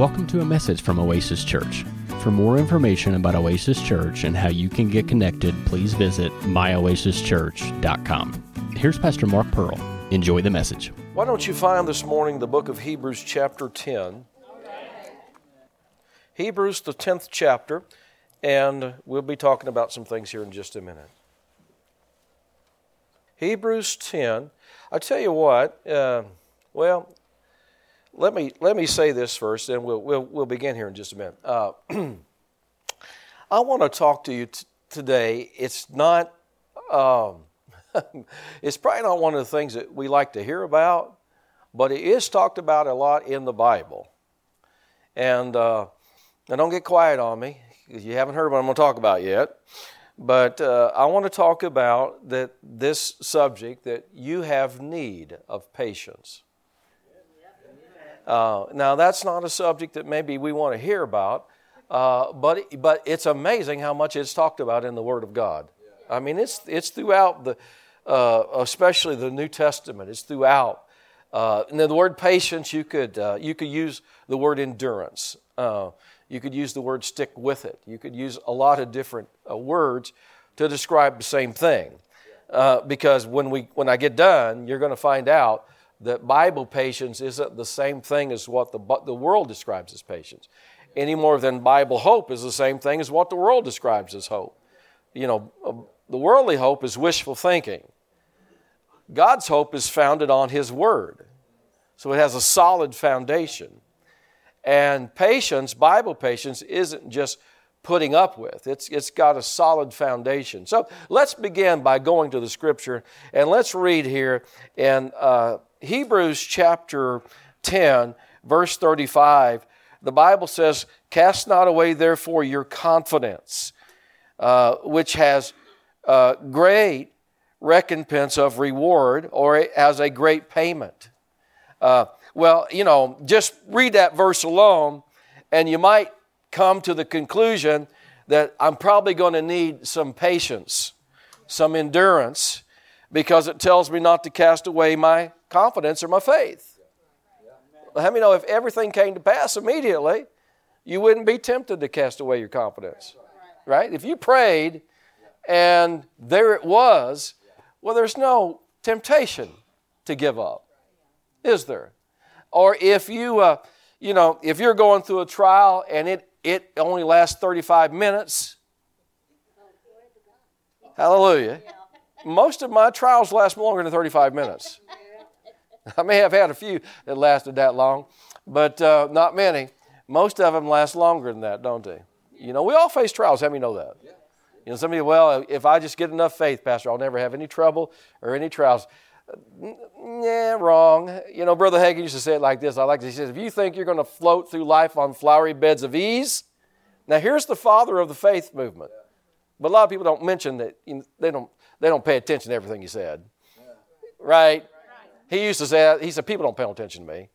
Welcome to a message from Oasis Church. For more information about Oasis Church and how you can get connected, please visit myoasischurch.com. Here's Pastor Mark Pearl. Enjoy the message. Why don't you find this morning the book of Hebrews, chapter 10? Hebrews, the 10th chapter, and we'll be talking about some things here in just a minute. Hebrews 10. I tell you what, uh, well, let me, let me say this first, and we'll, we'll, we'll begin here in just a minute. Uh, I want to talk to you t- today. It's not, um, it's probably not one of the things that we like to hear about, but it is talked about a lot in the Bible. And uh, now don't get quiet on me because you haven't heard what I'm going to talk about yet. But uh, I want to talk about that this subject that you have need of patience. Uh, now, that's not a subject that maybe we want to hear about, uh, but, but it's amazing how much it's talked about in the Word of God. I mean, it's, it's throughout the, uh, especially the New Testament, it's throughout. Uh, and then the word patience, you could, uh, you could use the word endurance. Uh, you could use the word stick with it. You could use a lot of different words to describe the same thing. because when, we, when I get done, you're going to find out that Bible patience isn't the same thing as what the, the world describes as patience, any more than Bible hope is the same thing as what the world describes as hope. You know, um, the worldly hope is wishful thinking. God's hope is founded on His Word. So it has a solid foundation. And patience, Bible patience, isn't just putting up with. It's, it's got a solid foundation. So let's begin by going to the scripture and let's read here in uh, Hebrews chapter 10, verse 35. The Bible says, Cast not away, therefore, your confidence, uh, which has uh, great recompense of reward or as a great payment. Uh, well, you know, just read that verse alone, and you might come to the conclusion that I'm probably going to need some patience, some endurance, because it tells me not to cast away my confidence or my faith. Let me know if everything came to pass immediately, you wouldn't be tempted to cast away your confidence. Right? If you prayed and there it was, well, there's no temptation to give up, is there? Or if you, uh, you know, if you're going through a trial and it it only lasts 35 minutes. Hallelujah. Most of my trials last longer than 35 minutes. I may have had a few that lasted that long, but uh, not many. Most of them last longer than that, don't they? You know, we all face trials. How many know that? You know, somebody, well, if I just get enough faith, Pastor, I'll never have any trouble or any trials. Yeah, wrong. You know, Brother Hagin used to say it like this. I like this. He says, if you think you're going to float through life on flowery beds of ease, now here's the father of the faith movement. But a lot of people don't mention that you know, they don't they don't pay attention to everything he said. Right? He used to say he said people don't pay attention to me.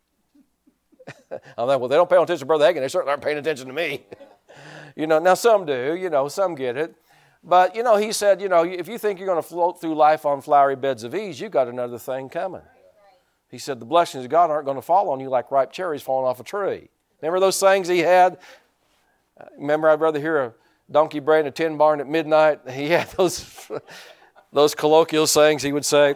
I'm like, well, they don't pay attention to Brother Hagin. They certainly aren't paying attention to me. you know, now some do. You know, some get it. But, you know, he said, you know, if you think you're going to float through life on flowery beds of ease, you've got another thing coming. He said, the blessings of God aren't going to fall on you like ripe cherries falling off a tree. Remember those sayings he had? Remember, I'd rather hear a donkey bray in a tin barn at midnight. He had those, those colloquial sayings he would say.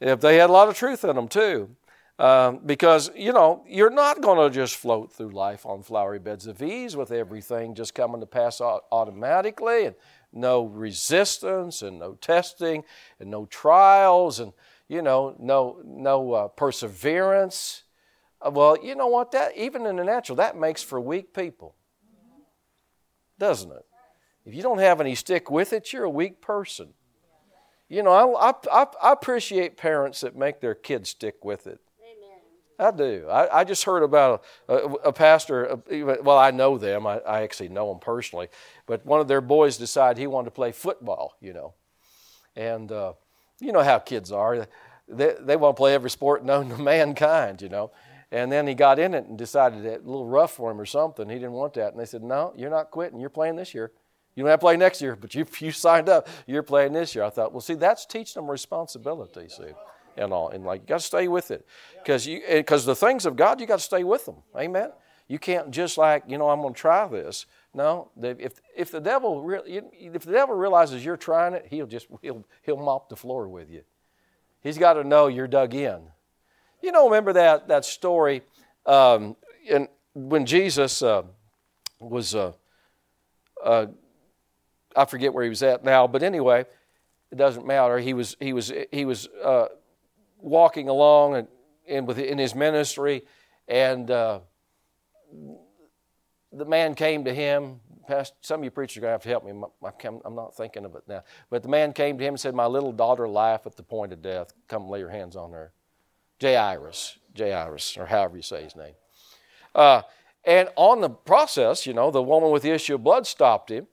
If they had a lot of truth in them, too. Um, because, you know, you're not going to just float through life on flowery beds of ease with everything just coming to pass automatically and no resistance and no testing and no trials and you know no no uh, perseverance. Uh, well you know what? That even in the natural that makes for weak people doesn't it? If you don't have any stick with it you're a weak person you know i, I, I appreciate parents that make their kids stick with it I do. I, I, just heard about a, a, a pastor. A, well, I know them. I, I, actually know them personally. But one of their boys decided he wanted to play football, you know. And uh, you know how kids are. They, they want to play every sport known to mankind, you know. And then he got in it and decided it a little rough for him or something. He didn't want that. And they said, No, you're not quitting. You're playing this year. You don't have to play next year, but you, you signed up. You're playing this year. I thought, well, see, that's teaching them responsibility, see and all. And like, you got to stay with it. Because you, because the things of God, you got to stay with them. Amen. You can't just like, you know, I'm going to try this. No, if, if, the devil re- if the devil realizes you're trying it, he'll just he'll, he'll mop the floor with you. He's got to know you're dug in. You know, remember that, that story um, in, when Jesus uh, was, uh, uh, I forget where he was at now, but anyway, it doesn't matter. He was, he was, he was uh, walking along and, in his ministry, and uh, the man came to him. Pastor, some of you preachers are going to have to help me. I'm not thinking of it now. But the man came to him and said, My little daughter lieth at the point of death. Come lay your hands on her. Jairus, Jairus, or however you say his name. Uh, and on the process, you know, the woman with the issue of blood stopped him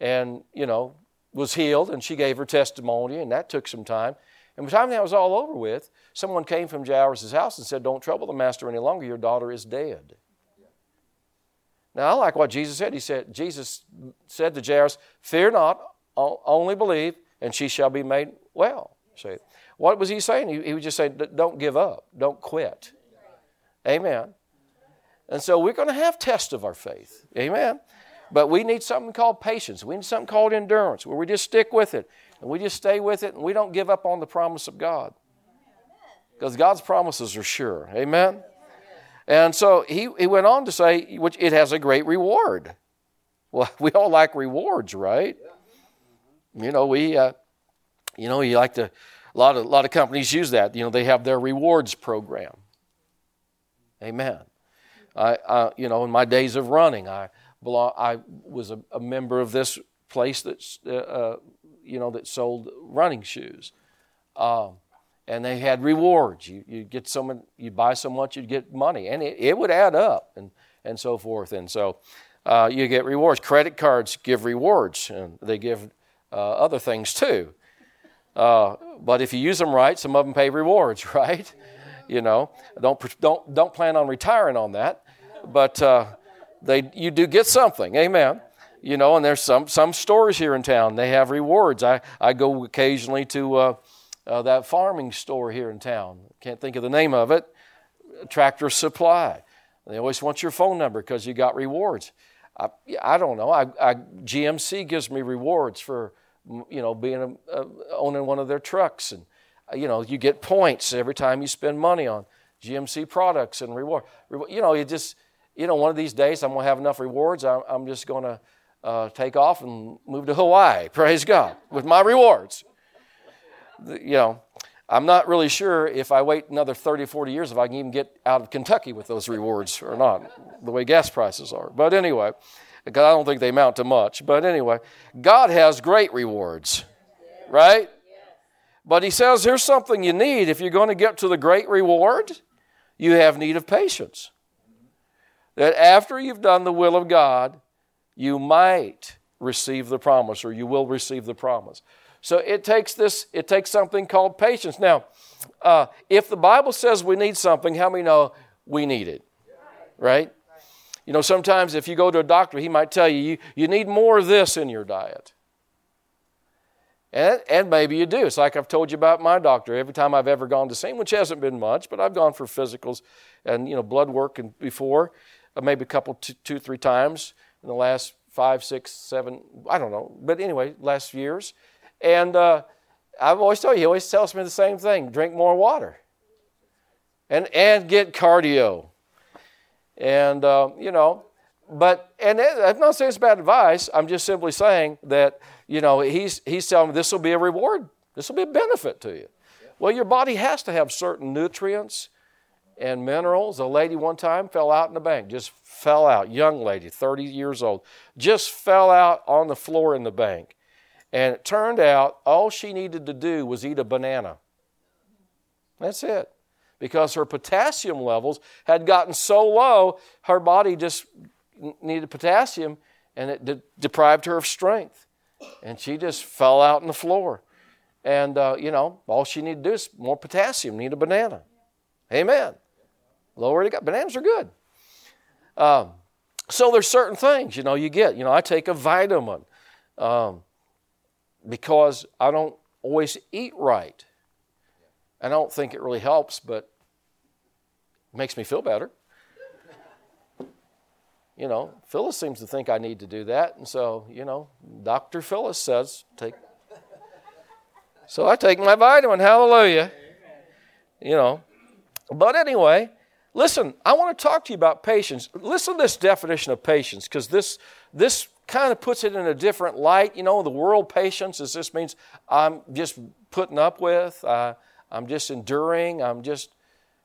and, you know, was healed and she gave her testimony and that took some time. And by the time that was all over with, someone came from Jairus' house and said, Don't trouble the master any longer, your daughter is dead. Now, I like what Jesus said. He said, Jesus said to Jairus, Fear not, only believe, and she shall be made well. See, what was he saying? He, he was just saying, Don't give up, don't quit. Amen. And so we're going to have tests of our faith. Amen. But we need something called patience. We need something called endurance, where we just stick with it and we just stay with it and we don't give up on the promise of God. Because God's promises are sure. Amen. And so he, he went on to say, which it has a great reward. Well, we all like rewards, right? You know, we, uh, you know, you like to, a lot of, a lot of companies use that. You know, they have their rewards program. Amen. I, I you know, in my days of running, I, belong, I was a, a member of this place that's, uh, uh, you know, that sold running shoes. Um, and they had rewards. You you get someone you buy so much, you'd get money, and it, it would add up, and and so forth. And so uh, you get rewards. Credit cards give rewards, and they give uh, other things too. Uh, but if you use them right, some of them pay rewards, right? You know, don't don't don't plan on retiring on that, but uh, they you do get something. Amen you know and there's some some stores here in town they have rewards i, I go occasionally to uh, uh, that farming store here in town. Can't think of the name of it. Tractor Supply. They always want your phone number because you got rewards. I, I don't know. I, I, GMC gives me rewards for you know being a, a, owning one of their trucks, and uh, you know you get points every time you spend money on GMC products and reward. You know you just you know one of these days I'm gonna have enough rewards. I'm, I'm just gonna uh, take off and move to Hawaii. Praise God with my rewards you know, I'm not really sure if I wait another 30 40 years if I can even get out of Kentucky with those rewards or not, the way gas prices are. But anyway, because I don't think they amount to much. But anyway, God has great rewards, right? But He says here's something you need if you're going to get to the great reward, you have need of patience. That after you've done the will of God, you might receive the promise or you will receive the promise. So it takes this, it takes something called patience. Now, uh, if the Bible says we need something, how many know we need it? Right? You know, sometimes if you go to a doctor, he might tell you, you, you need more of this in your diet. And, and maybe you do. It's like I've told you about my doctor. Every time I've ever gone to see him, which hasn't been much, but I've gone for physicals and, you know, blood work and before, maybe a couple, two, two, three times in the last five, six, seven, I don't know. But anyway, last years. And uh, I've always told you, he always tells me the same thing drink more water and, and get cardio. And, uh, you know, but, and I'm not saying it's bad advice. I'm just simply saying that, you know, he's, he's telling me this will be a reward, this will be a benefit to you. Well, your body has to have certain nutrients and minerals. A lady one time fell out in the bank, just fell out, young lady, 30 years old, just fell out on the floor in the bank. And it turned out all she needed to do was eat a banana. That's it. Because her potassium levels had gotten so low, her body just needed potassium and it de- deprived her of strength. And she just fell out on the floor. And, uh, you know, all she needed to do is more potassium, need a banana. Amen. Lower it got. Bananas are good. Um, so there's certain things, you know, you get. You know, I take a vitamin. Um, because I don't always eat right. And I don't think it really helps, but it makes me feel better. you know, Phyllis seems to think I need to do that. And so, you know, Dr. Phyllis says, take. So I take my vitamin. Hallelujah. You know. But anyway, listen, I want to talk to you about patience. Listen to this definition of patience because this, this kind of puts it in a different light. You know, the world patience is this means I'm just putting up with, uh, I'm just enduring, I'm just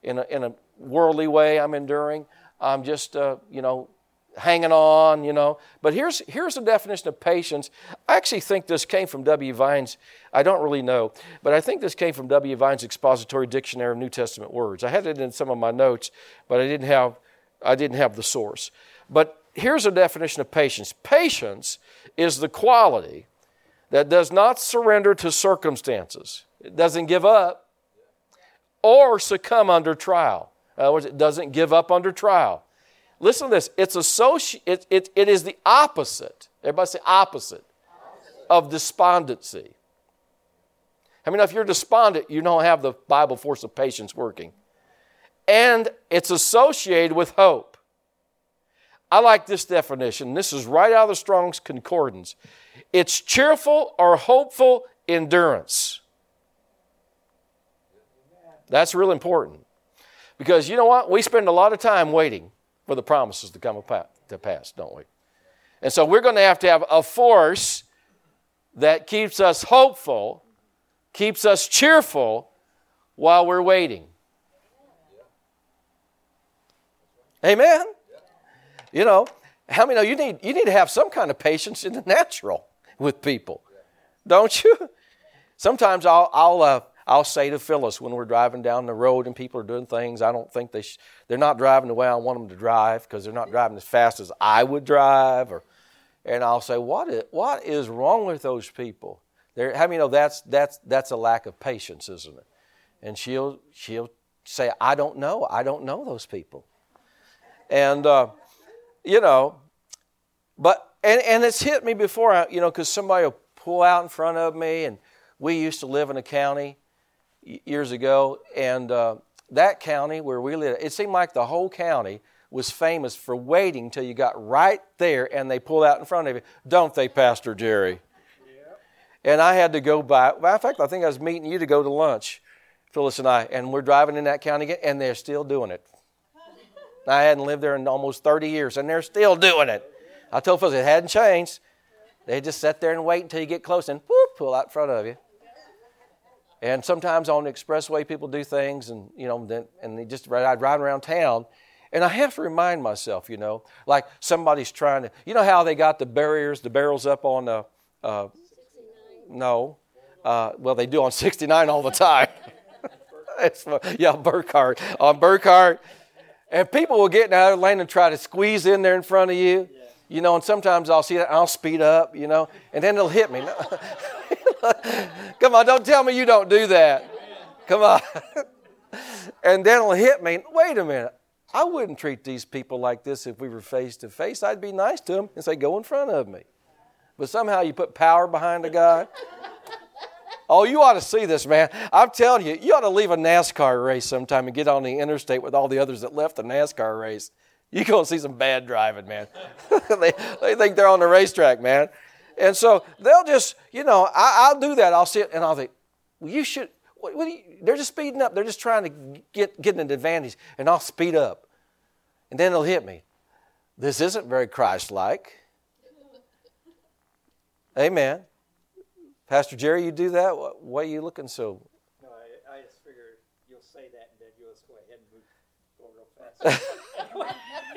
in a, in a worldly way, I'm enduring. I'm just, uh, you know, hanging on, you know. But here's, here's the definition of patience. I actually think this came from W. Vine's, I don't really know, but I think this came from W. Vine's Expository Dictionary of New Testament Words. I had it in some of my notes, but I didn't have, I didn't have the source. But here's a definition of patience patience is the quality that does not surrender to circumstances, it doesn't give up or succumb under trial. In other words, it doesn't give up under trial. Listen to this. It's associ- it, it, it is the opposite. Everybody say opposite of despondency. I mean, if you're despondent, you don't have the Bible force of patience working. And it's associated with hope. I like this definition. This is right out of the Strong's Concordance. It's cheerful or hopeful endurance. That's real important. Because you know what? We spend a lot of time waiting for the promises to come to pass, don't we? And so we're going to have to have a force that keeps us hopeful, keeps us cheerful while we're waiting. Amen. You know, how many know you need you need to have some kind of patience in the natural with people, don't you? Sometimes I'll I'll uh, I'll say to Phyllis when we're driving down the road and people are doing things I don't think they sh- they're not driving the way I want them to drive because they're not driving as fast as I would drive or and I'll say what is, what is wrong with those people? They're, how many know that's that's that's a lack of patience, isn't it? And she'll she'll say I don't know I don't know those people, and uh, you know, but and and it's hit me before I, you know because somebody will pull out in front of me and we used to live in a county years ago, and uh, that county where we lived, it seemed like the whole county was famous for waiting till you got right there and they pull out in front of you. Don't they, Pastor Jerry? Yeah. And I had to go by. Matter of fact, I think I was meeting you to go to lunch, Phyllis and I, and we're driving in that county again, and they're still doing it. I hadn't lived there in almost 30 years, and they're still doing it. I told Phyllis it hadn't changed. They just sit there and wait until you get close and whoop, pull out in front of you. And sometimes on the expressway, people do things, and you know, then, and they just I drive around town, and I have to remind myself, you know, like somebody's trying to, you know, how they got the barriers, the barrels up on the, uh, no, uh, well, they do on 69 all the time. yeah, Burkhardt on Burkhardt, and people will get in the other lane and try to squeeze in there in front of you. You know, and sometimes I'll see that, I'll speed up, you know, and then it'll hit me. Come on, don't tell me you don't do that. Come on. and then it'll hit me. Wait a minute. I wouldn't treat these people like this if we were face to face. I'd be nice to them and say, Go in front of me. But somehow you put power behind a guy. Oh, you ought to see this, man. I'm telling you, you ought to leave a NASCAR race sometime and get on the interstate with all the others that left the NASCAR race. You're going to see some bad driving, man. they, they think they're on the racetrack, man. And so they'll just, you know, I, will do that. I'll sit and I'll think, well, you should, what, what you, they're just speeding up. They're just trying to get, get an advantage. And I'll speed up. And then it'll hit me. This isn't very Christ like. Amen. Pastor Jerry, you do that? Why are you looking so? No, I, I just figured you'll say that and then you'll just go ahead and move, go real fast.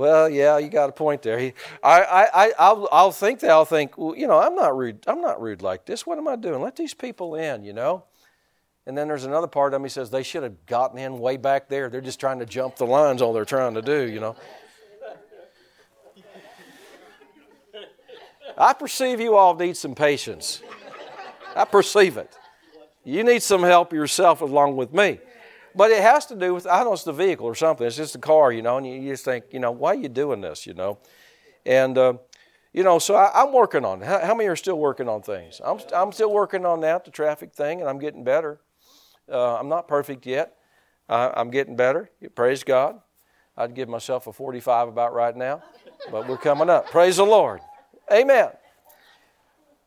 Well, yeah, you got a point there. He, I, I, I'll, I'll think that. I'll think, well, you know, I'm not rude. I'm not rude like this. What am I doing? Let these people in, you know. And then there's another part of me says they should have gotten in way back there. They're just trying to jump the lines. All they're trying to do, you know. I perceive you all need some patience. I perceive it. You need some help yourself along with me. But it has to do with, I don't know, it's the vehicle or something. It's just a car, you know, and you, just think, you know, why are you doing this, you know? And, uh, you know, so I, am working on. How, how, many are still working on things? I'm, I'm still working on that, the traffic thing, and I'm getting better. Uh, I'm not perfect yet. I'm getting better. Praise God. I'd give myself a 45 about right now, but we're coming up. Praise the Lord. Amen.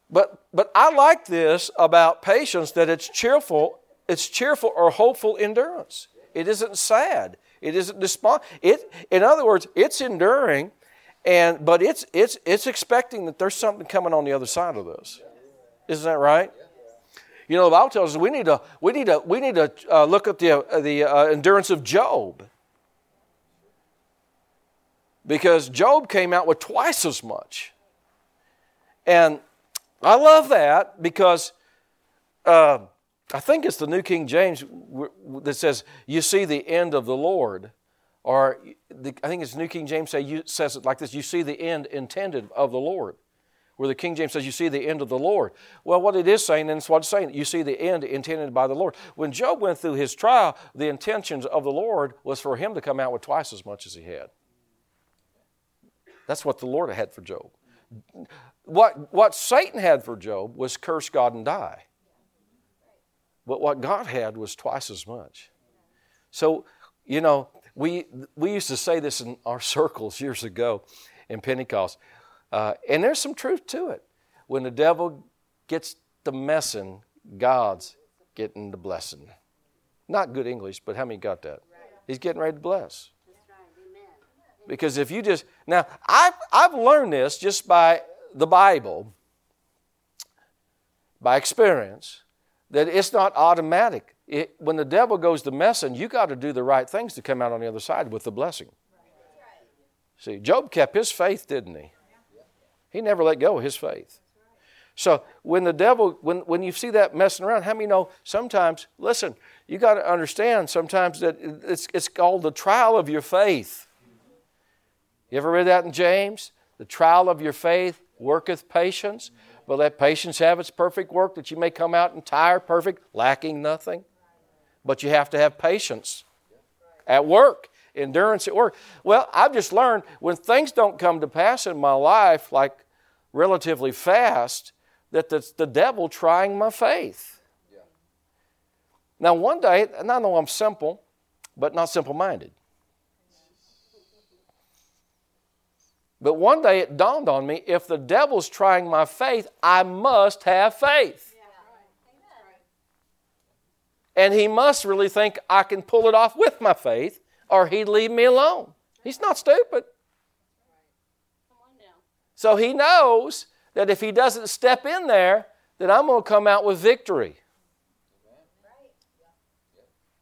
But but I like this about patience that it's cheerful, it's cheerful or hopeful endurance. It isn't sad. It isn't despond. It in other words, it's enduring and but it's it's it's expecting that there's something coming on the other side of this. Isn't that right? You know, the Bible tells us we need to we need to we need to uh, look at the uh, the uh, endurance of Job because Job came out with twice as much, and I love that because uh, I think it's the New King James that says, "You see the end of the Lord," or the, I think it's New King James say you, says it like this: "You see the end intended of the Lord." Where the King James says, You see the end of the Lord. Well, what it is saying, and it's what it's saying, you see the end intended by the Lord. When Job went through his trial, the intentions of the Lord was for him to come out with twice as much as he had. That's what the Lord had for Job. What, what Satan had for Job was curse God and die. But what God had was twice as much. So, you know, we, we used to say this in our circles years ago in Pentecost, uh, and there's some truth to it. When the devil gets the messing, God's getting the blessing. Not good English, but how many got that? He's getting ready to bless. Because if you just, now, I've, I've learned this just by the Bible, by experience, that it's not automatic. It, when the devil goes to messing, you got to do the right things to come out on the other side with the blessing. See, Job kept his faith, didn't he? He never let go of his faith. So when the devil, when, when you see that messing around, how many know sometimes, listen, you got to understand sometimes that it's, it's called the trial of your faith. You ever read that in James? The trial of your faith worketh patience, but let patience have its perfect work, that you may come out entire, perfect, lacking nothing. But you have to have patience at work, endurance at work. Well, I've just learned when things don't come to pass in my life, like relatively fast, that it's the devil trying my faith. Now, one day, and I know I'm simple, but not simple minded. But one day it dawned on me if the devil's trying my faith, I must have faith. And he must really think I can pull it off with my faith, or he'd leave me alone. He's not stupid. So he knows that if he doesn't step in there, that I'm going to come out with victory.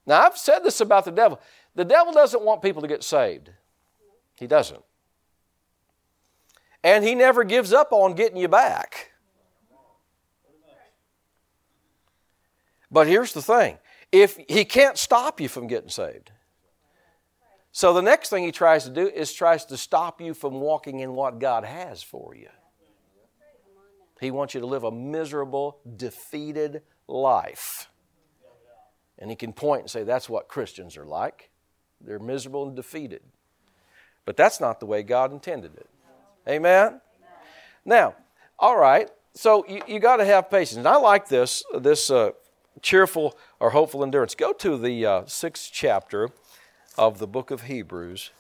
Now, I've said this about the devil. The devil doesn't want people to get saved, he doesn't. And he never gives up on getting you back. But here's the thing if he can't stop you from getting saved. So the next thing he tries to do is tries to stop you from walking in what God has for you. He wants you to live a miserable, defeated life. And he can point and say, that's what Christians are like. They're miserable and defeated. But that's not the way God intended it. Amen? Now, all right, so you, you got to have patience. And I like this, this uh, cheerful or hopeful endurance. Go to the uh, sixth chapter of the book of Hebrews.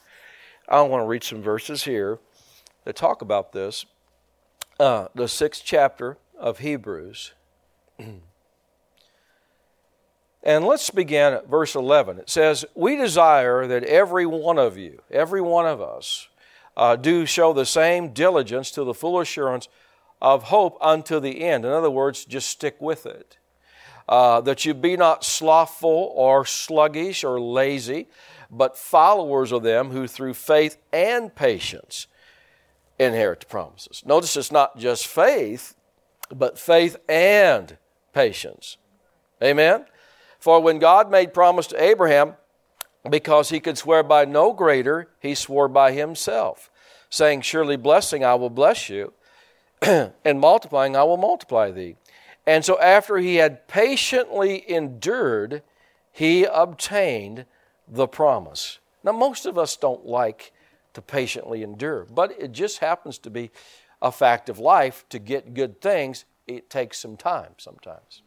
I want to read some verses here that talk about this. Uh, the sixth chapter of Hebrews. And let's begin at verse 11. It says, We desire that every one of you, every one of us, uh, do show the same diligence to the full assurance of hope unto the end. In other words, just stick with it. Uh, that you be not slothful or sluggish or lazy, but followers of them who through faith and patience inherit the promises. Notice it's not just faith, but faith and patience. Amen? For when God made promise to Abraham, because he could swear by no greater, he swore by himself, saying, Surely blessing I will bless you, and multiplying I will multiply thee. And so after he had patiently endured, he obtained the promise. Now, most of us don't like to patiently endure, but it just happens to be a fact of life. To get good things, it takes some time sometimes,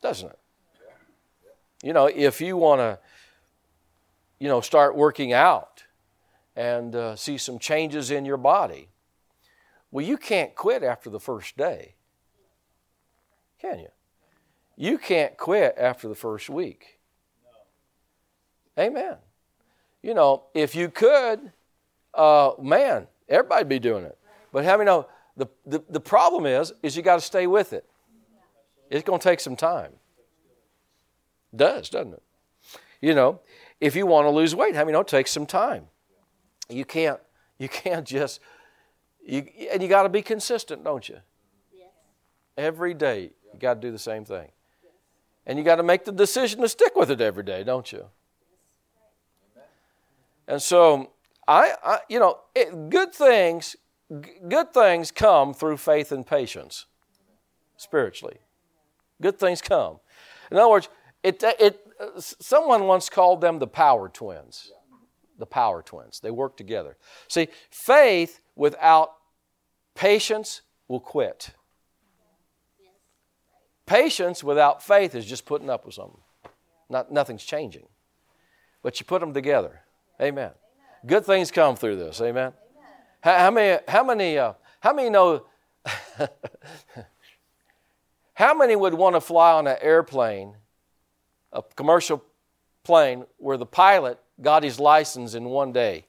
doesn't it? You know, if you want to you know, start working out and uh, see some changes in your body. Well, you can't quit after the first day, can you? You can't quit after the first week. Amen. You know, if you could, uh, man, everybody'd be doing it. But how many know the, the, the problem is, is you got to stay with it. It's going to take some time. It does, doesn't it? You know, if you want to lose weight, how many know it takes some time. You can't, you can't just, you, and you got to be consistent, don't you? Yes. Every day, you got to do the same thing. And you got to make the decision to stick with it every day, don't you? And so, I, I you know, it, good things, g- good things come through faith and patience, spiritually. Good things come. In other words, it, it, someone once called them the power twins. The power twins. They work together. See, faith without patience will quit. Patience without faith is just putting up with something. Not, nothing's changing. But you put them together. Amen. Good things come through this. Amen. How, how many? How many? Uh, how many know? how many would want to fly on an airplane a commercial plane where the pilot got his license in one day.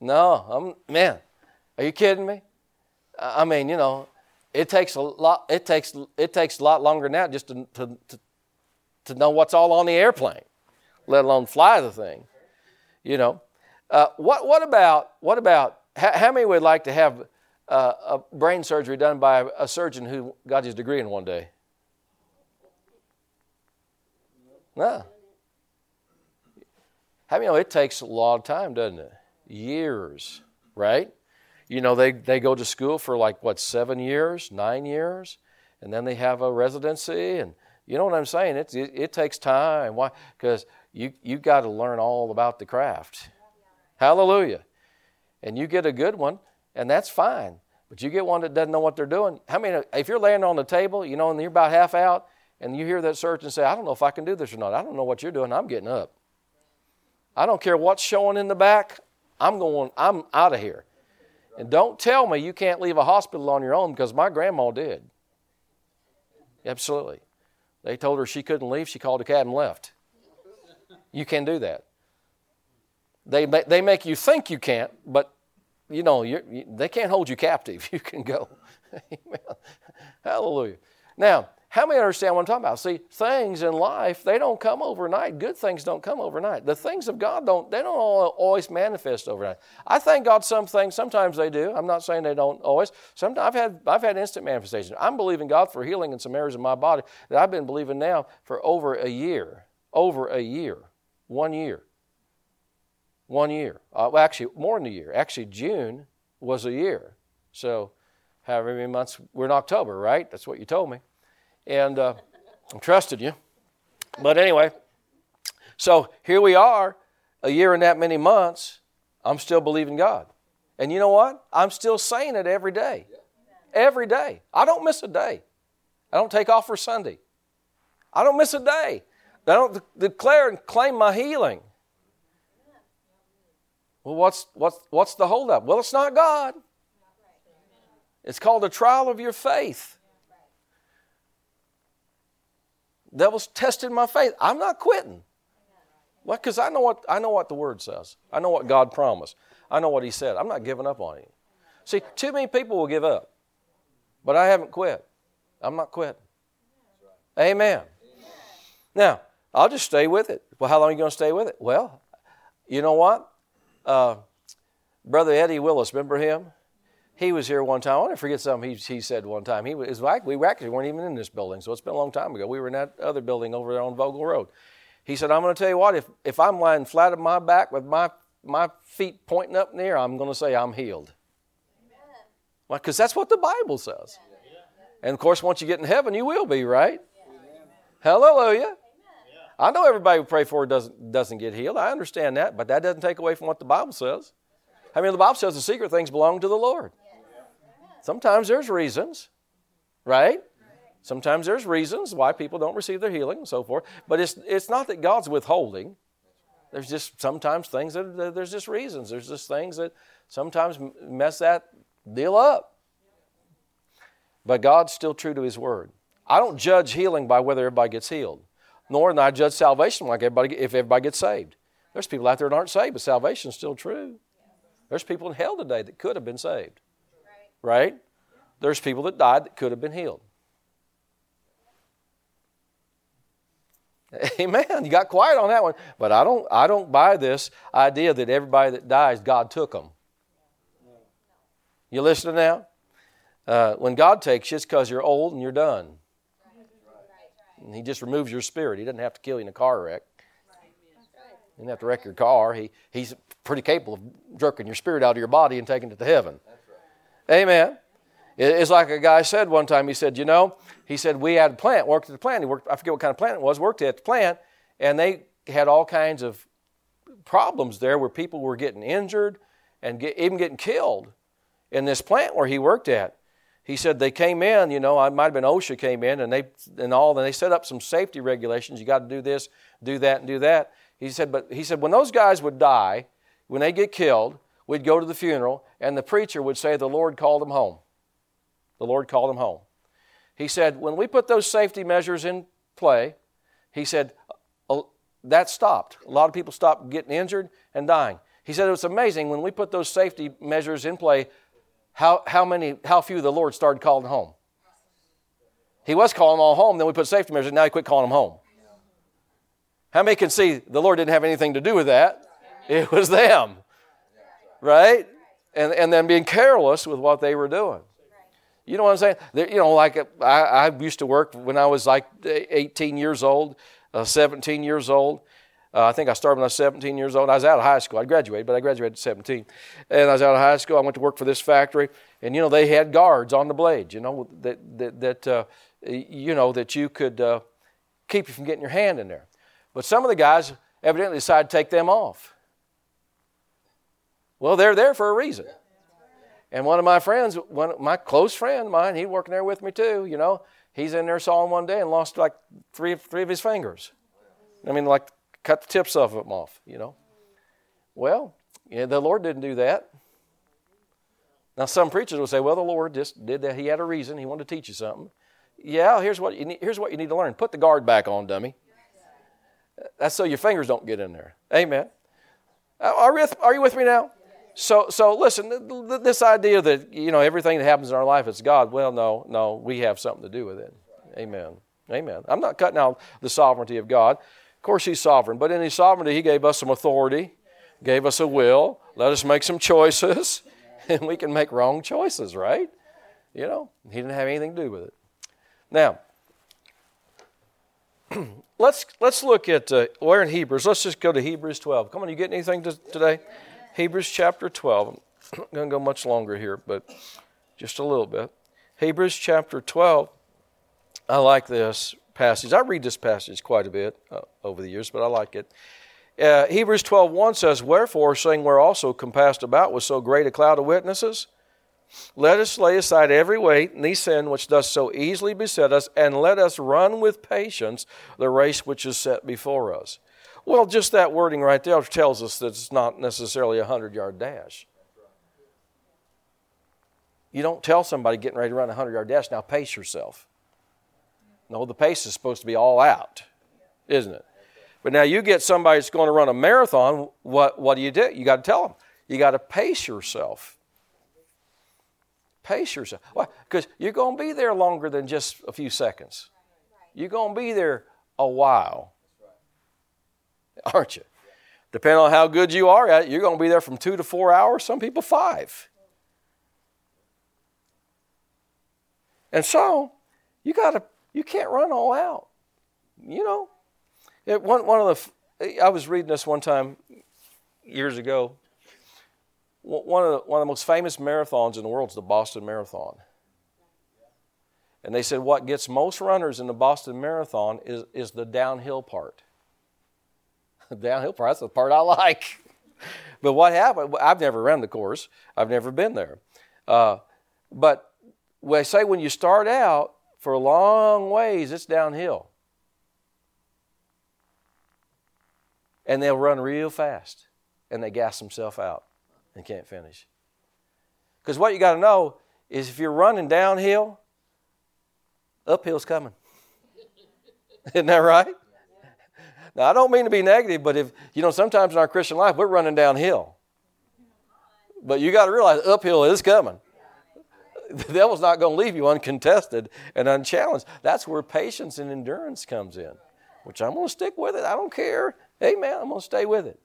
No, I'm man. Are you kidding me? I mean, you know, it takes a lot. It takes it takes a lot longer now just to to, to, to know what's all on the airplane, let alone fly the thing. You know, uh, what what about what about how, how many would like to have uh, a brain surgery done by a surgeon who got his degree in one day? No. How many know it takes a lot of time, doesn't it? Years, right? You know, they, they go to school for like, what, seven years, nine years, and then they have a residency, and you know what I'm saying? It, it, it takes time. Why? Because you, you got to learn all about the craft. Hallelujah. And you get a good one, and that's fine. But you get one that doesn't know what they're doing. How many, if you're laying on the table, you know, and you're about half out, and you hear that surgeon say, I don't know if I can do this or not. I don't know what you're doing. I'm getting up. I don't care what's showing in the back. I'm going, I'm out of here. And don't tell me you can't leave a hospital on your own because my grandma did. Absolutely. They told her she couldn't leave. She called a cab and left. You can do that. They, they make you think you can't, but you know, you, they can't hold you captive. You can go. Hallelujah. Now, how many understand what I'm talking about? See, things in life, they don't come overnight. Good things don't come overnight. The things of God don't, they don't always manifest overnight. I thank God some things, sometimes they do. I'm not saying they don't always. Sometimes I've had, I've had instant manifestations. I'm believing God for healing in some areas of my body that I've been believing now for over a year. Over a year. One year. One year. Uh, well, actually, more than a year. Actually, June was a year. So, however many months, we're in October, right? That's what you told me. And uh, I trusted you. But anyway, so here we are, a year and that many months. I'm still believing God. And you know what? I'm still saying it every day. Every day. I don't miss a day. I don't take off for Sunday. I don't miss a day. I don't declare and claim my healing. Well, what's, what's, what's the holdup? Well, it's not God. It's called a trial of your faith. Devil's testing my faith. I'm not quitting. What? Because I know what I know what the Word says. I know what God promised. I know what He said. I'm not giving up on Him. See, too many people will give up, but I haven't quit. I'm not quitting. Amen. Now, I'll just stay with it. Well, how long are you going to stay with it? Well, you know what? Uh, Brother Eddie Willis, remember him? He was here one time. I want to forget something he, he said one time. He was like, we actually weren't even in this building, so it's been a long time ago. We were in that other building over there on Vogel Road. He said, I'm going to tell you what, if, if I'm lying flat on my back with my, my feet pointing up in the air, I'm going to say I'm healed. Because well, that's what the Bible says. And of course, once you get in heaven, you will be, right? Hallelujah. I know everybody we pray for doesn't, doesn't get healed. I understand that, but that doesn't take away from what the Bible says. I mean, the Bible says the secret things belong to the Lord. Sometimes there's reasons, right? Sometimes there's reasons why people don't receive their healing and so forth, but it's, it's not that God's withholding. There's just sometimes things that there's just reasons. There's just things that sometimes mess that deal up. But God's still true to His word. I don't judge healing by whether everybody gets healed, nor do I judge salvation like everybody if everybody gets saved. There's people out there that aren't saved, but salvation's still true. There's people in hell today that could have been saved. Right? There's people that died that could have been healed. Amen. You got quiet on that one. But I don't I don't buy this idea that everybody that dies, God took them. You listening now? Uh, when God takes you, it's because you're old and you're done. And he just removes your spirit. He doesn't have to kill you in a car wreck. He doesn't have to wreck your car. He, he's pretty capable of jerking your spirit out of your body and taking it to heaven. Amen. It's like a guy said one time, he said, You know, he said, we had a plant, worked at the plant. He worked, I forget what kind of plant it was, worked at the plant, and they had all kinds of problems there where people were getting injured and get, even getting killed in this plant where he worked at. He said they came in, you know, I might have been OSHA came in and they and all, and they set up some safety regulations. You got to do this, do that, and do that. He said, but he said when those guys would die, when they get killed, we'd go to the funeral, and the preacher would say the Lord called them home. The Lord called them home. He said, when we put those safety measures in play, he said, that stopped. A lot of people stopped getting injured and dying. He said it was amazing when we put those safety measures in play, how, how many, how few the Lord started calling home. He was calling them all home, then we put safety measures, now he quit calling them home. How many can see the Lord didn't have anything to do with that? It was them. Right? And, and then being careless with what they were doing. You know what I'm saying? you know, like I, I, used to work when I was like 18 years old, uh, 17 years old. Uh, I think I started when I was 17 years old. I was out of high school. I graduated, but I graduated at 17. And I was out of high school. I went to work for this factory, and you know they had guards on the blades. You know that that, that uh, you know that you could uh, keep you from getting your hand in there. But some of the guys evidently decided to take them off. Well, they're there for a reason. And one of my friends, one my close friend of mine, he working there with me too. You know, he's in there sawing one day and lost like three three of his fingers. I mean, like cut the tips of them off. You know. Well, yeah, the Lord didn't do that. Now, some preachers will say, "Well, the Lord just did that. He had a reason. He wanted to teach you something." Yeah, here's what you need, here's what you need to learn. Put the guard back on, dummy. That's so your fingers don't get in there. Amen. Are are you with me now? So, so listen, this idea that, you know, everything that happens in our life is God, well, no, no, we have something to do with it. Amen. Amen. I'm not cutting out the sovereignty of God. Of course, He's sovereign, but in His sovereignty, He gave us some authority, gave us a will, let us make some choices, and we can make wrong choices, right? You know, He didn't have anything to do with it. Now, let's let's look at uh, we're in Hebrews. Let's just go to Hebrews 12. Come on, you get anything to, today? Hebrews chapter 12. I'm not going to go much longer here, but just a little bit. Hebrews chapter 12. I like this passage. I read this passage quite a bit uh, over the years, but I like it. Uh, Hebrews 12 1 says, Wherefore, saying we're also compassed about with so great a cloud of witnesses, let us lay aside every weight and the sin which does so easily beset us, and let us run with patience the race which is set before us. Well, just that wording right there tells us that it's not necessarily a 100 yard dash. You don't tell somebody getting ready to run a 100 yard dash, now pace yourself. No, the pace is supposed to be all out, isn't it? But now you get somebody that's going to run a marathon, what, what do you do? You got to tell them. You got to pace yourself. Pace yourself. Why? Because you're going to be there longer than just a few seconds. You're going to be there a while aren't you? Depending on how good you are at it, you're going to be there from two to four hours, some people five. And so, you got to, you can't run all out. You know, it, one, one of the, I was reading this one time years ago. One of, the, one of the most famous marathons in the world is the Boston Marathon. And they said what gets most runners in the Boston Marathon is, is the downhill part. The downhill part. That's the part I like. but what happened? I've never run the course. I've never been there. Uh, but they say when you start out, for a long ways, it's downhill. And they'll run real fast and they gas themselves out and can't finish. Because what you got to know is if you're running downhill, uphill's coming. Isn't that right? Now, I don't mean to be negative, but if, you know, sometimes in our Christian life, we're running downhill. But you got to realize uphill is coming. The devil's not going to leave you uncontested and unchallenged. That's where patience and endurance comes in, which I'm going to stick with it. I don't care. Amen. I'm going to stay with it.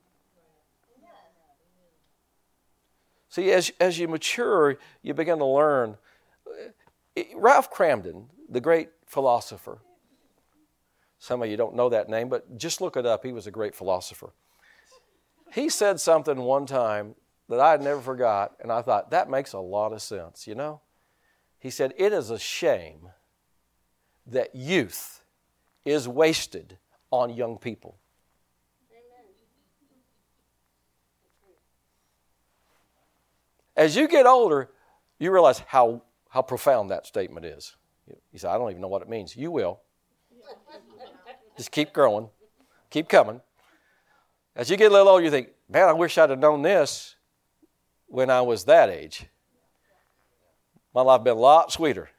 See, as, as you mature, you begin to learn. Eh, Ralph Kramden, the great philosopher, some of you don't know that name, but just look it up. He was a great philosopher. He said something one time that I never forgot, and I thought, that makes a lot of sense, you know? He said, It is a shame that youth is wasted on young people. As you get older, you realize how, how profound that statement is. He said, I don't even know what it means. You will. Just keep growing, keep coming. As you get a little older, you think, man, I wish I'd have known this when I was that age. My life been a lot sweeter.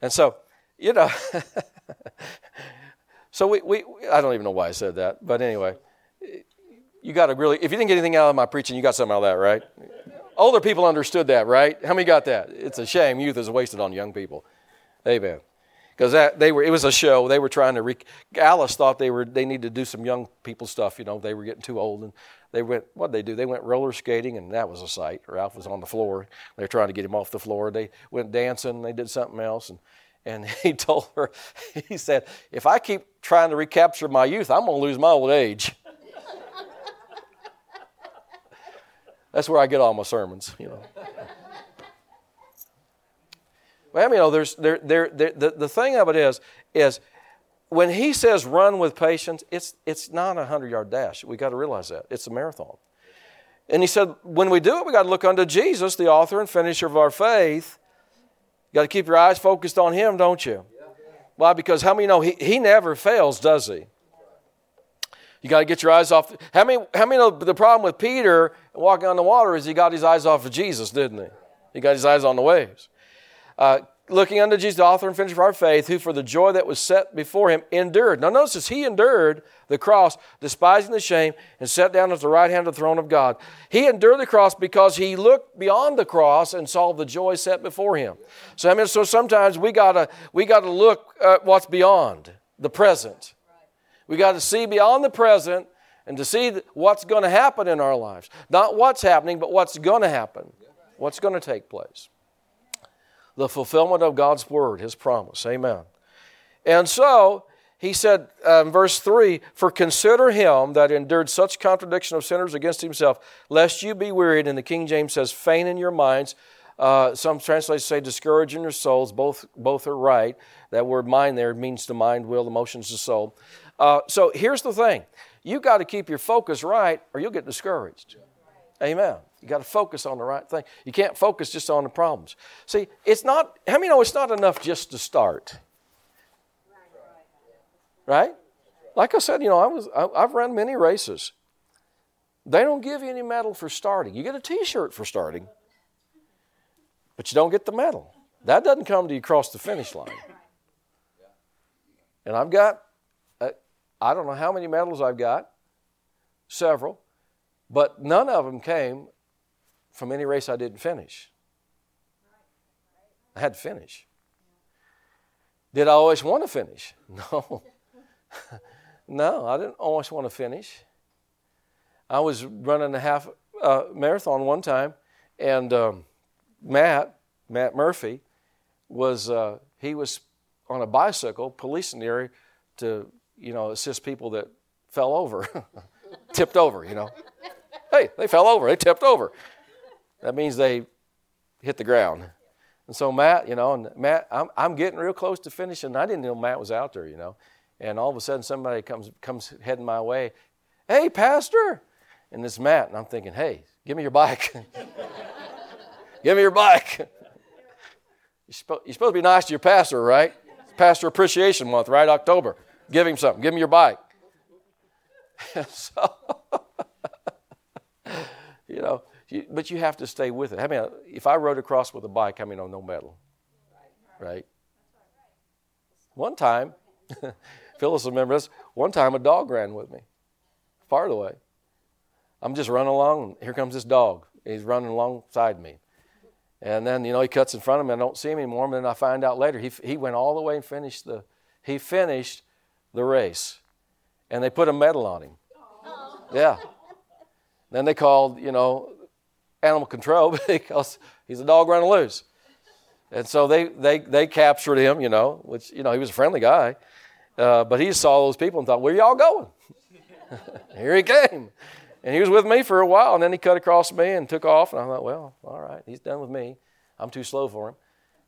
And so, you know, so we, we, I don't even know why I said that, but anyway, you got to really, if you didn't get anything out of my preaching, you got something out of that, right? Older people understood that, right? How many got that? It's a shame youth is wasted on young people. Amen. Because that they were, it was a show. They were trying to. Re, Alice thought they were. They needed to do some young people stuff. You know, they were getting too old, and they went. What they do? They went roller skating, and that was a sight. Ralph was on the floor. They were trying to get him off the floor. They went dancing. They did something else, and and he told her, he said, if I keep trying to recapture my youth, I'm going to lose my old age. That's where I get all my sermons, you know. Well, you oh, know, there's there, there, there, the, the thing of it is, is when he says run with patience, it's, it's not a 100 yard dash. we got to realize that. It's a marathon. And he said, when we do it, we got to look unto Jesus, the author and finisher of our faith. You got to keep your eyes focused on him, don't you? Why? Because how many know he, he never fails, does he? You got to get your eyes off. How many, how many know the problem with Peter walking on the water is he got his eyes off of Jesus, didn't he? He got his eyes on the waves. Uh, looking unto Jesus, the author and finisher of our faith, who for the joy that was set before him endured. Now notice this, he endured the cross, despising the shame, and sat down at the right hand of the throne of God. He endured the cross because he looked beyond the cross and saw the joy set before him. So I mean, so sometimes we gotta we gotta look at what's beyond the present. We got to see beyond the present and to see what's to happen in our lives. Not what's happening, but what's to happen, what's to take place. The fulfillment of God's word, his promise. Amen. And so, he said um, verse 3 For consider him that endured such contradiction of sinners against himself, lest you be wearied. And the King James says, faint in your minds. Uh, some translations say discourage in your souls. Both, both are right. That word mind there means the mind, will, the emotions, the soul. Uh, so here's the thing You've got to keep your focus right or you'll get discouraged. Amen. You got to focus on the right thing. You can't focus just on the problems. See, it's not, how many know it's not enough just to start? Right? Like I said, you know, I was, I, I've run many races. They don't give you any medal for starting. You get a t shirt for starting, but you don't get the medal. That doesn't come to you across the finish line. And I've got uh, I don't know how many medals I've got, several, but none of them came from any race I didn't finish. I had to finish. Did I always want to finish? No. no, I didn't always want to finish. I was running a half uh, marathon one time, and um, Matt, Matt Murphy, was uh, he was on a bicycle policing the area to you know, assist people that fell over, tipped over, you know. Hey, they fell over, they tipped over. That means they hit the ground. And so Matt, you know, and Matt, I'm, I'm getting real close to finishing. I didn't know Matt was out there, you know. And all of a sudden somebody comes comes heading my way. Hey, Pastor! And this Matt, and I'm thinking, hey, give me your bike. give me your bike. You're, supposed, to be nice to your pastor, right? Pastor Appreciation Month, right? October. Give him something. Give him your bike. so, you know, but you have to stay with it. I mean, if I rode across with a bike, I mean, on no medal, right? One time, Phyllis remembers this. One time, a dog ran with me, far away. I'm just running along, and here comes this dog. He's running alongside me. And then, you know, he cuts in front of me. I don't see him anymore. And then I find out later he, he went all the way and finished the, he finished the race. And they put a medal on him. Yeah. Then they called, you know, animal control because he's a dog running loose. And so they, they, they captured him, you know, which, you know, he was a friendly guy. Uh, but he saw those people and thought, where y'all going? Here he came. And he was with me for a while, and then he cut across me and took off. And I thought, well, all right, he's done with me. I'm too slow for him.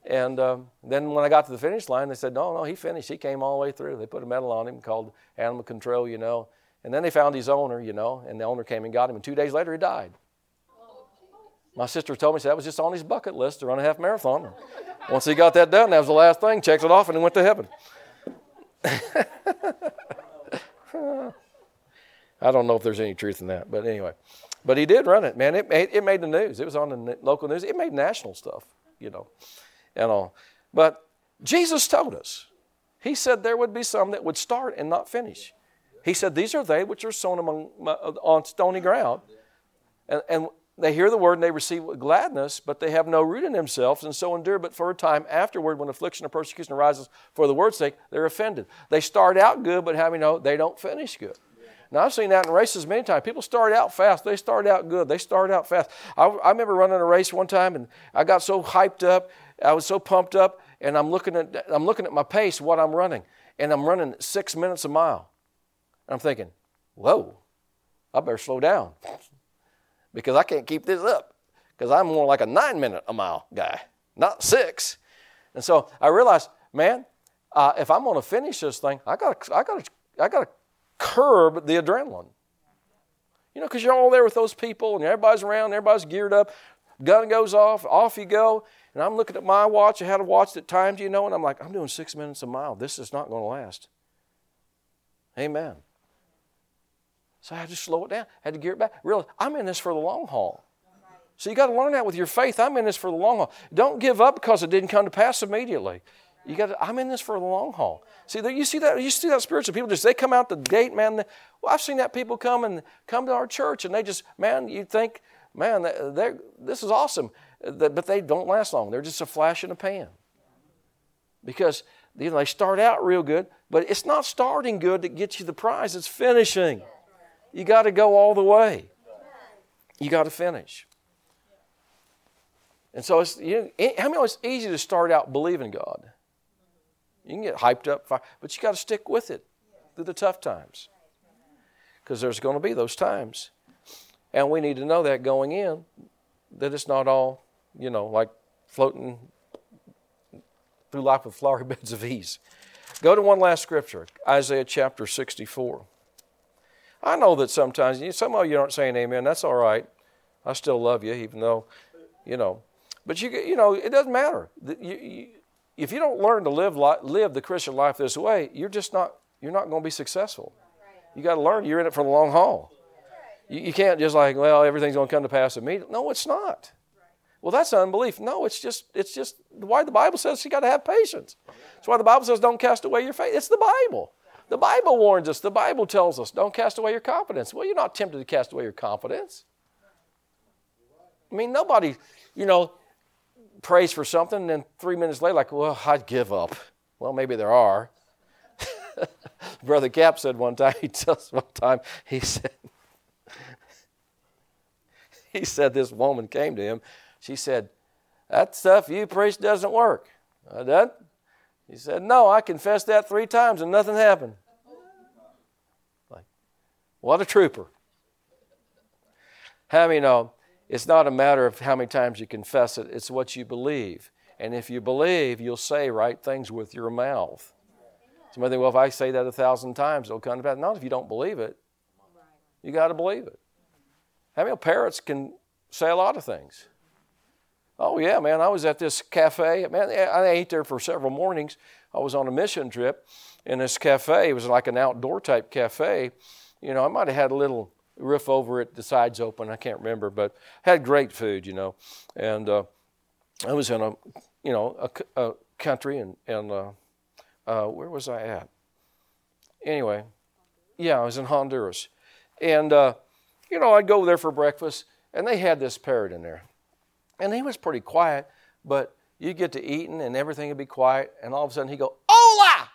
And um, then when I got to the finish line, they said, no, no, he finished. He came all the way through. They put a medal on him called animal control, you know. And then they found his owner, you know, and the owner came and got him. And two days later, he died. My sister told me that was just on his bucket list to run a half marathon. Once he got that done, that was the last thing. Checked it off, and he went to heaven. I don't know if there's any truth in that, but anyway. But he did run it, man. It made, it made the news. It was on the local news. It made national stuff, you know, and all. But Jesus told us. He said there would be some that would start and not finish. He said, These are they which are sown among, uh, on stony ground. And, and they hear the word and they receive with gladness, but they have no root in themselves, and so endure but for a time afterward, when affliction or persecution arises for the word's sake, they're offended. They start out good, but how we know they don't finish good. Now, I've seen that in races many times. People start out fast. They start out good. They start out fast. I, I remember running a race one time, and I got so hyped up. I was so pumped up, and I'm looking at, I'm looking at my pace, what I'm running, and I'm running six minutes a mile. And I'm thinking, whoa, I better slow down because I can't keep this up because I'm more like a nine minute a mile guy, not six. And so I realized, man, uh, if I'm going to finish this thing, I got, I got, I got to curb the adrenaline. You know, because you're all there with those people and everybody's around, everybody's geared up, gun goes off, off you go. And I'm looking at my watch. I had a watch that timed, you know, and I'm like, I'm doing six minutes a mile. This is not going to last. Amen. So I had to slow it down. I had to gear it back. Really, I'm in this for the long haul. So you got to learn that with your faith. I'm in this for the long haul. Don't give up because it didn't come to pass immediately. You got to, I'm in this for the long haul. See, you see that you see that spiritual people just they come out the gate, man. They, well, I've seen that people come and come to our church and they just, man, you think, man, they this is awesome, but they don't last long. They're just a flash in a pan because you know, they start out real good, but it's not starting good that gets you the prize. It's finishing. You got to go all the way. You got to finish. And so it's you know, how many it's easy to start out believing God. You can get hyped up, but you got to stick with it through the tough times. Because there's going to be those times. And we need to know that going in, that it's not all, you know, like floating through life with flowery beds of ease. Go to one last scripture, Isaiah chapter 64. I know that sometimes, some of you aren't saying amen. That's all right. I still love you, even though, you know. But you, you know, it doesn't matter. You, you, if you don't learn to live, live the Christian life this way, you're just not, you're not going to be successful. You got to learn you're in it for the long haul. You, you can't just like, well, everything's going to come to pass immediately. No, it's not. Well, that's unbelief. No, it's just, it's just why the Bible says you got to have patience. That's why the Bible says don't cast away your faith. It's the Bible. The Bible warns us. The Bible tells us don't cast away your confidence. Well, you're not tempted to cast away your confidence. I mean, nobody, you know, prays for something, and then three minutes later, like, well, I'd give up. Well, maybe there are. Brother Cap said one time, he tells one time, he said, he said this woman came to him. She said, That stuff you preach doesn't work. I did. He said, No, I confessed that three times and nothing happened. Like, what a trooper. How many know it's not a matter of how many times you confess it, it's what you believe. And if you believe, you'll say right things with your mouth. Somebody think, well, if I say that a thousand times, it'll come to pass. Not if you don't believe it. You got to believe it. How many parrots can say a lot of things? Oh yeah, man. I was at this cafe. Man, I ate there for several mornings. I was on a mission trip in this cafe. It was like an outdoor type cafe. You know, I might have had a little roof over it, the sides open. I can't remember, but had great food. You know, and uh, I was in a, you know, a, a country and and uh, uh, where was I at? Anyway, yeah, I was in Honduras, and uh, you know, I'd go there for breakfast, and they had this parrot in there. And he was pretty quiet, but you get to eating and everything would be quiet, and all of a sudden he'd go, Hola!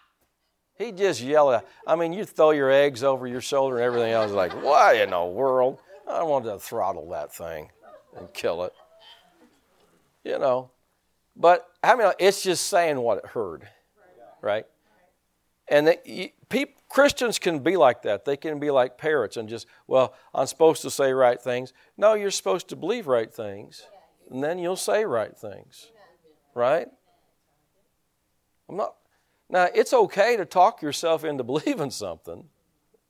He'd just yell at, I mean, you'd throw your eggs over your shoulder and everything else. Like, what in the world? I wanted to throttle that thing and kill it. You know. But I mean, it's just saying what it heard, right? And they, people, Christians can be like that. They can be like parrots and just, well, I'm supposed to say right things. No, you're supposed to believe right things and then you'll say right things. Right? I'm not. Now, it's okay to talk yourself into believing something.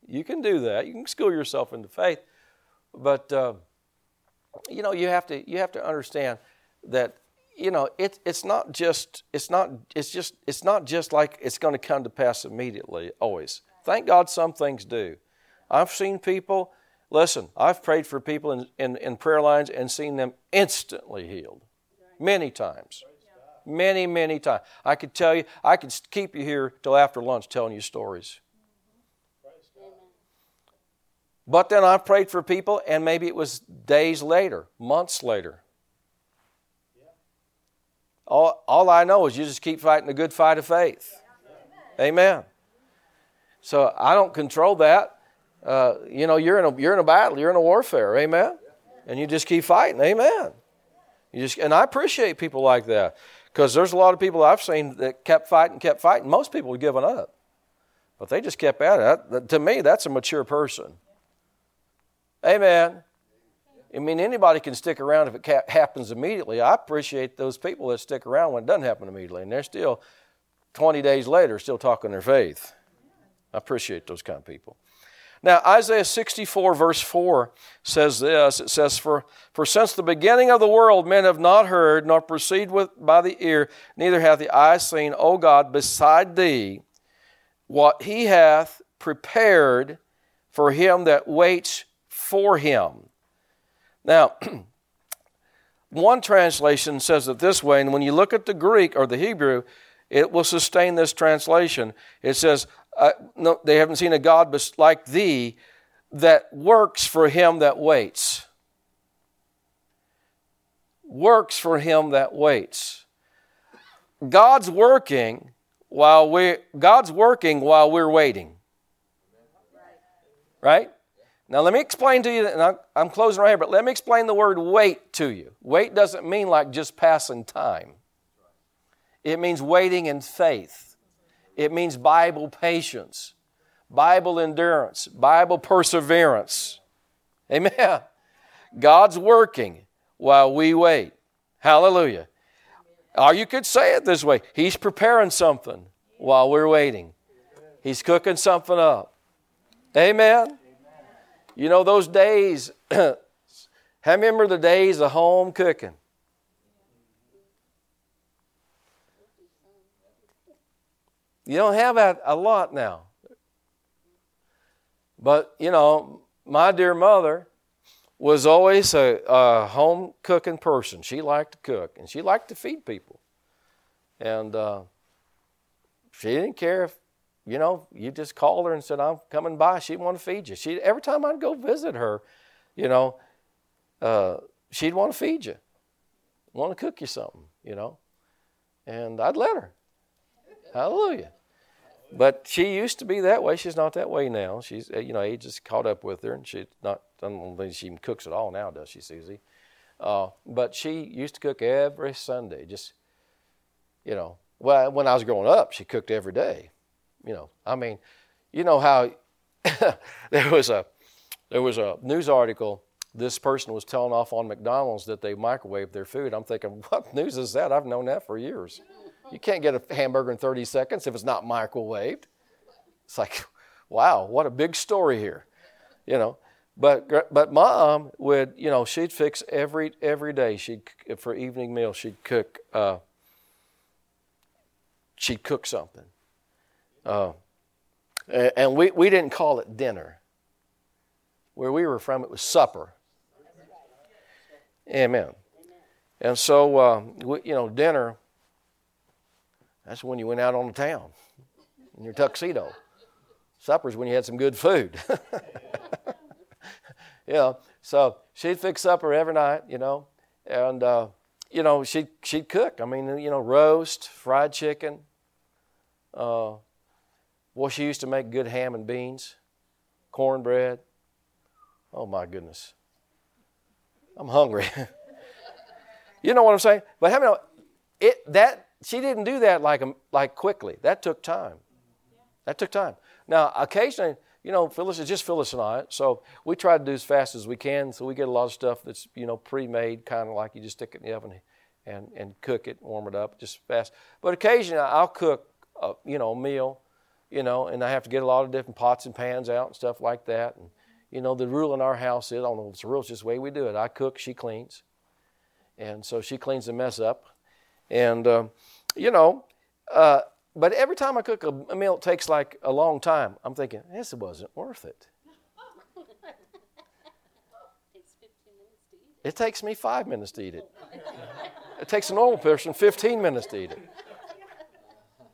You can do that. You can school yourself into faith. But, uh, you know, you have to, you have to understand that you know it, it's not just it's not it's just it's not just like it's going to come to pass immediately always thank god some things do i've seen people Listen, I've prayed for people in, in, in prayer lines and seen them instantly healed. Many times. Many, many times. I could tell you, I could keep you here till after lunch telling you stories. But then I've prayed for people, and maybe it was days later, months later. All, all I know is you just keep fighting the good fight of faith. Amen. So I don't control that. Uh, you know, you're in a you're in a battle, you're in a warfare, amen. And you just keep fighting, amen. You just and I appreciate people like that because there's a lot of people I've seen that kept fighting, kept fighting. Most people have given up, but they just kept at it. To me, that's a mature person. Amen. I mean, anybody can stick around if it happens immediately. I appreciate those people that stick around when it doesn't happen immediately, and they're still 20 days later still talking their faith. I appreciate those kind of people. Now, Isaiah 64, verse 4 says this It says, For, for since the beginning of the world men have not heard, nor perceived with, by the ear, neither hath the eye seen, O God, beside thee, what he hath prepared for him that waits for him. Now, one translation says it this way, and when you look at the Greek or the Hebrew, it will sustain this translation. It says, uh, no, they haven't seen a God like thee that works for him that waits. Works for him that waits. God's working while we God's working while we're waiting. Right? Now let me explain to you, and I'm closing right here, but let me explain the word wait to you. Wait doesn't mean like just passing time. It means waiting in faith. It means Bible patience, Bible endurance, Bible perseverance. Amen. God's working while we wait. Hallelujah. Or you could say it this way He's preparing something while we're waiting, He's cooking something up. Amen. You know, those days, remember the days of home cooking. You don't have that a lot now. But, you know, my dear mother was always a, a home cooking person. She liked to cook and she liked to feed people. And uh, she didn't care if, you know, you just called her and said, I'm coming by. She'd want to feed you. She, every time I'd go visit her, you know, uh, she'd want to feed you, want to cook you something, you know. And I'd let her. Hallelujah. But she used to be that way. She's not that way now. She's, uh, you know, age has caught up with her, and she's not. I don't think she even cooks at all now, does she, Susie? Uh, but she used to cook every Sunday. Just, you know, well, when I was growing up, she cooked every day. You know, I mean, you know how there was a there was a news article. This person was telling off on McDonald's that they microwave their food. I'm thinking, what news is that? I've known that for years. You can't get a hamburger in 30 seconds if it's not microwaved. It's like, wow, what a big story here. You know, But but mom would you know she'd fix every every day. She'd for evening meal she'd cook. Uh, she'd cook something. Uh, and we, we didn't call it dinner. Where we were from, it was supper. Amen. And so, uh, we, you know, dinner, that's when you went out on the town in your tuxedo. Supper's when you had some good food. know, so she'd fix supper every night, you know, and, uh, you know, she'd, she'd cook. I mean, you know, roast, fried chicken. Uh, well, she used to make good ham and beans, cornbread. Oh, my goodness. I'm hungry. you know what I'm saying? But how many? It that she didn't do that like um, like quickly. That took time. That took time. Now, occasionally, you know, Phyllis is just Phyllis and I, so we try to do as fast as we can. So we get a lot of stuff that's you know pre-made, kind of like you just stick it in the oven and and cook it, warm it up, just fast. But occasionally, I'll cook, a, you know, a meal, you know, and I have to get a lot of different pots and pans out and stuff like that. And you know, the rule in our house is I don't know if it's a rule, it's just the way we do it. I cook, she cleans, and so she cleans the mess up, and um, you know. Uh, but every time I cook a, a meal, it takes like a long time. I'm thinking, this wasn't worth it. It takes me five minutes to eat it. It takes a normal person 15 minutes to eat it.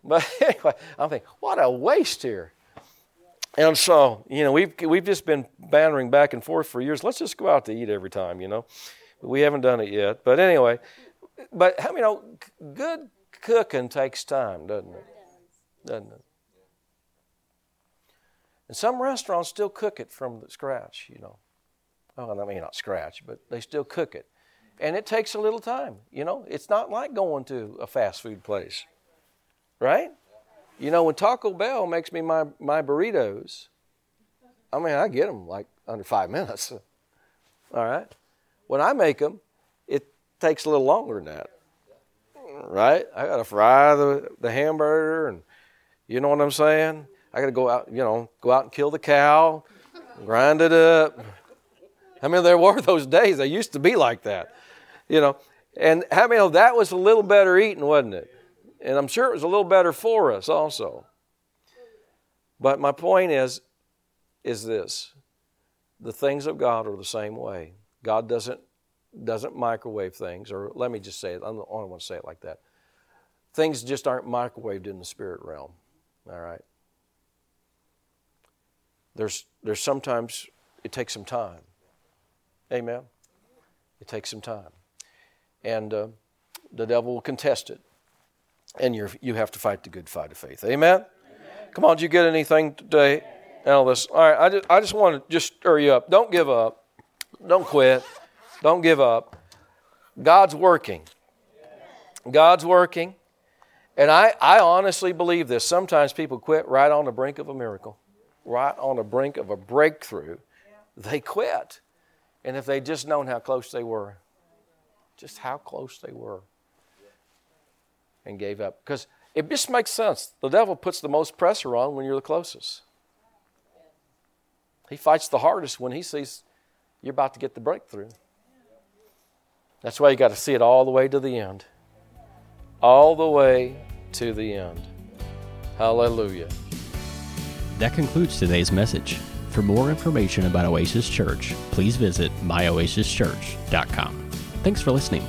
But anyway, I'm thinking, what a waste here. And so, you know, we've, we've just been bantering back and forth for years. Let's just go out to eat every time, you know. We haven't done it yet. But anyway, but you oh, know, good cooking takes time, doesn't it? Doesn't it? And some restaurants still cook it from the scratch, you know. Oh, I mean, not scratch, but they still cook it. And it takes a little time, you know. It's not like going to a fast food place, right? You know, when Taco Bell makes me my, my burritos, I mean, I get them like under five minutes. All right? When I make them, takes a little longer than that. Right? I got to fry the, the hamburger, and you know what I'm saying? I got to go out, you know, go out and kill the cow, grind it up. I mean, there were those days. They used to be like that, you know. And how many know that was a little better eating, wasn't it? And I'm sure it was a little better for us also. But my point is, is this: the things of God are the same way. God doesn't doesn't microwave things, or let me just say it. I don't want to say it like that. Things just aren't microwaved in the spirit realm. All right. There's there's sometimes it takes some time. Amen. It takes some time, and uh, the devil will contest it, and you you have to fight the good fight of faith. Amen. Amen. Come on, did you get anything today, Elvis? All right, I just I just want to just stir you up. Don't give up. Don't quit. Don't give up. God's working. God's working. And I, I honestly believe this. Sometimes people quit right on the brink of a miracle, right on the brink of a breakthrough. They quit. And if they'd just known how close they were, just how close they were, and gave up. Because it just makes sense. The devil puts the most pressure on when you're the closest. He fights the hardest when he sees you're about to get the breakthrough. That's why you got to see it all the way to the end. All the way to the end. Hallelujah. That concludes today's message. For more information about Oasis Church, please visit myoasischurch.com. Thanks for listening.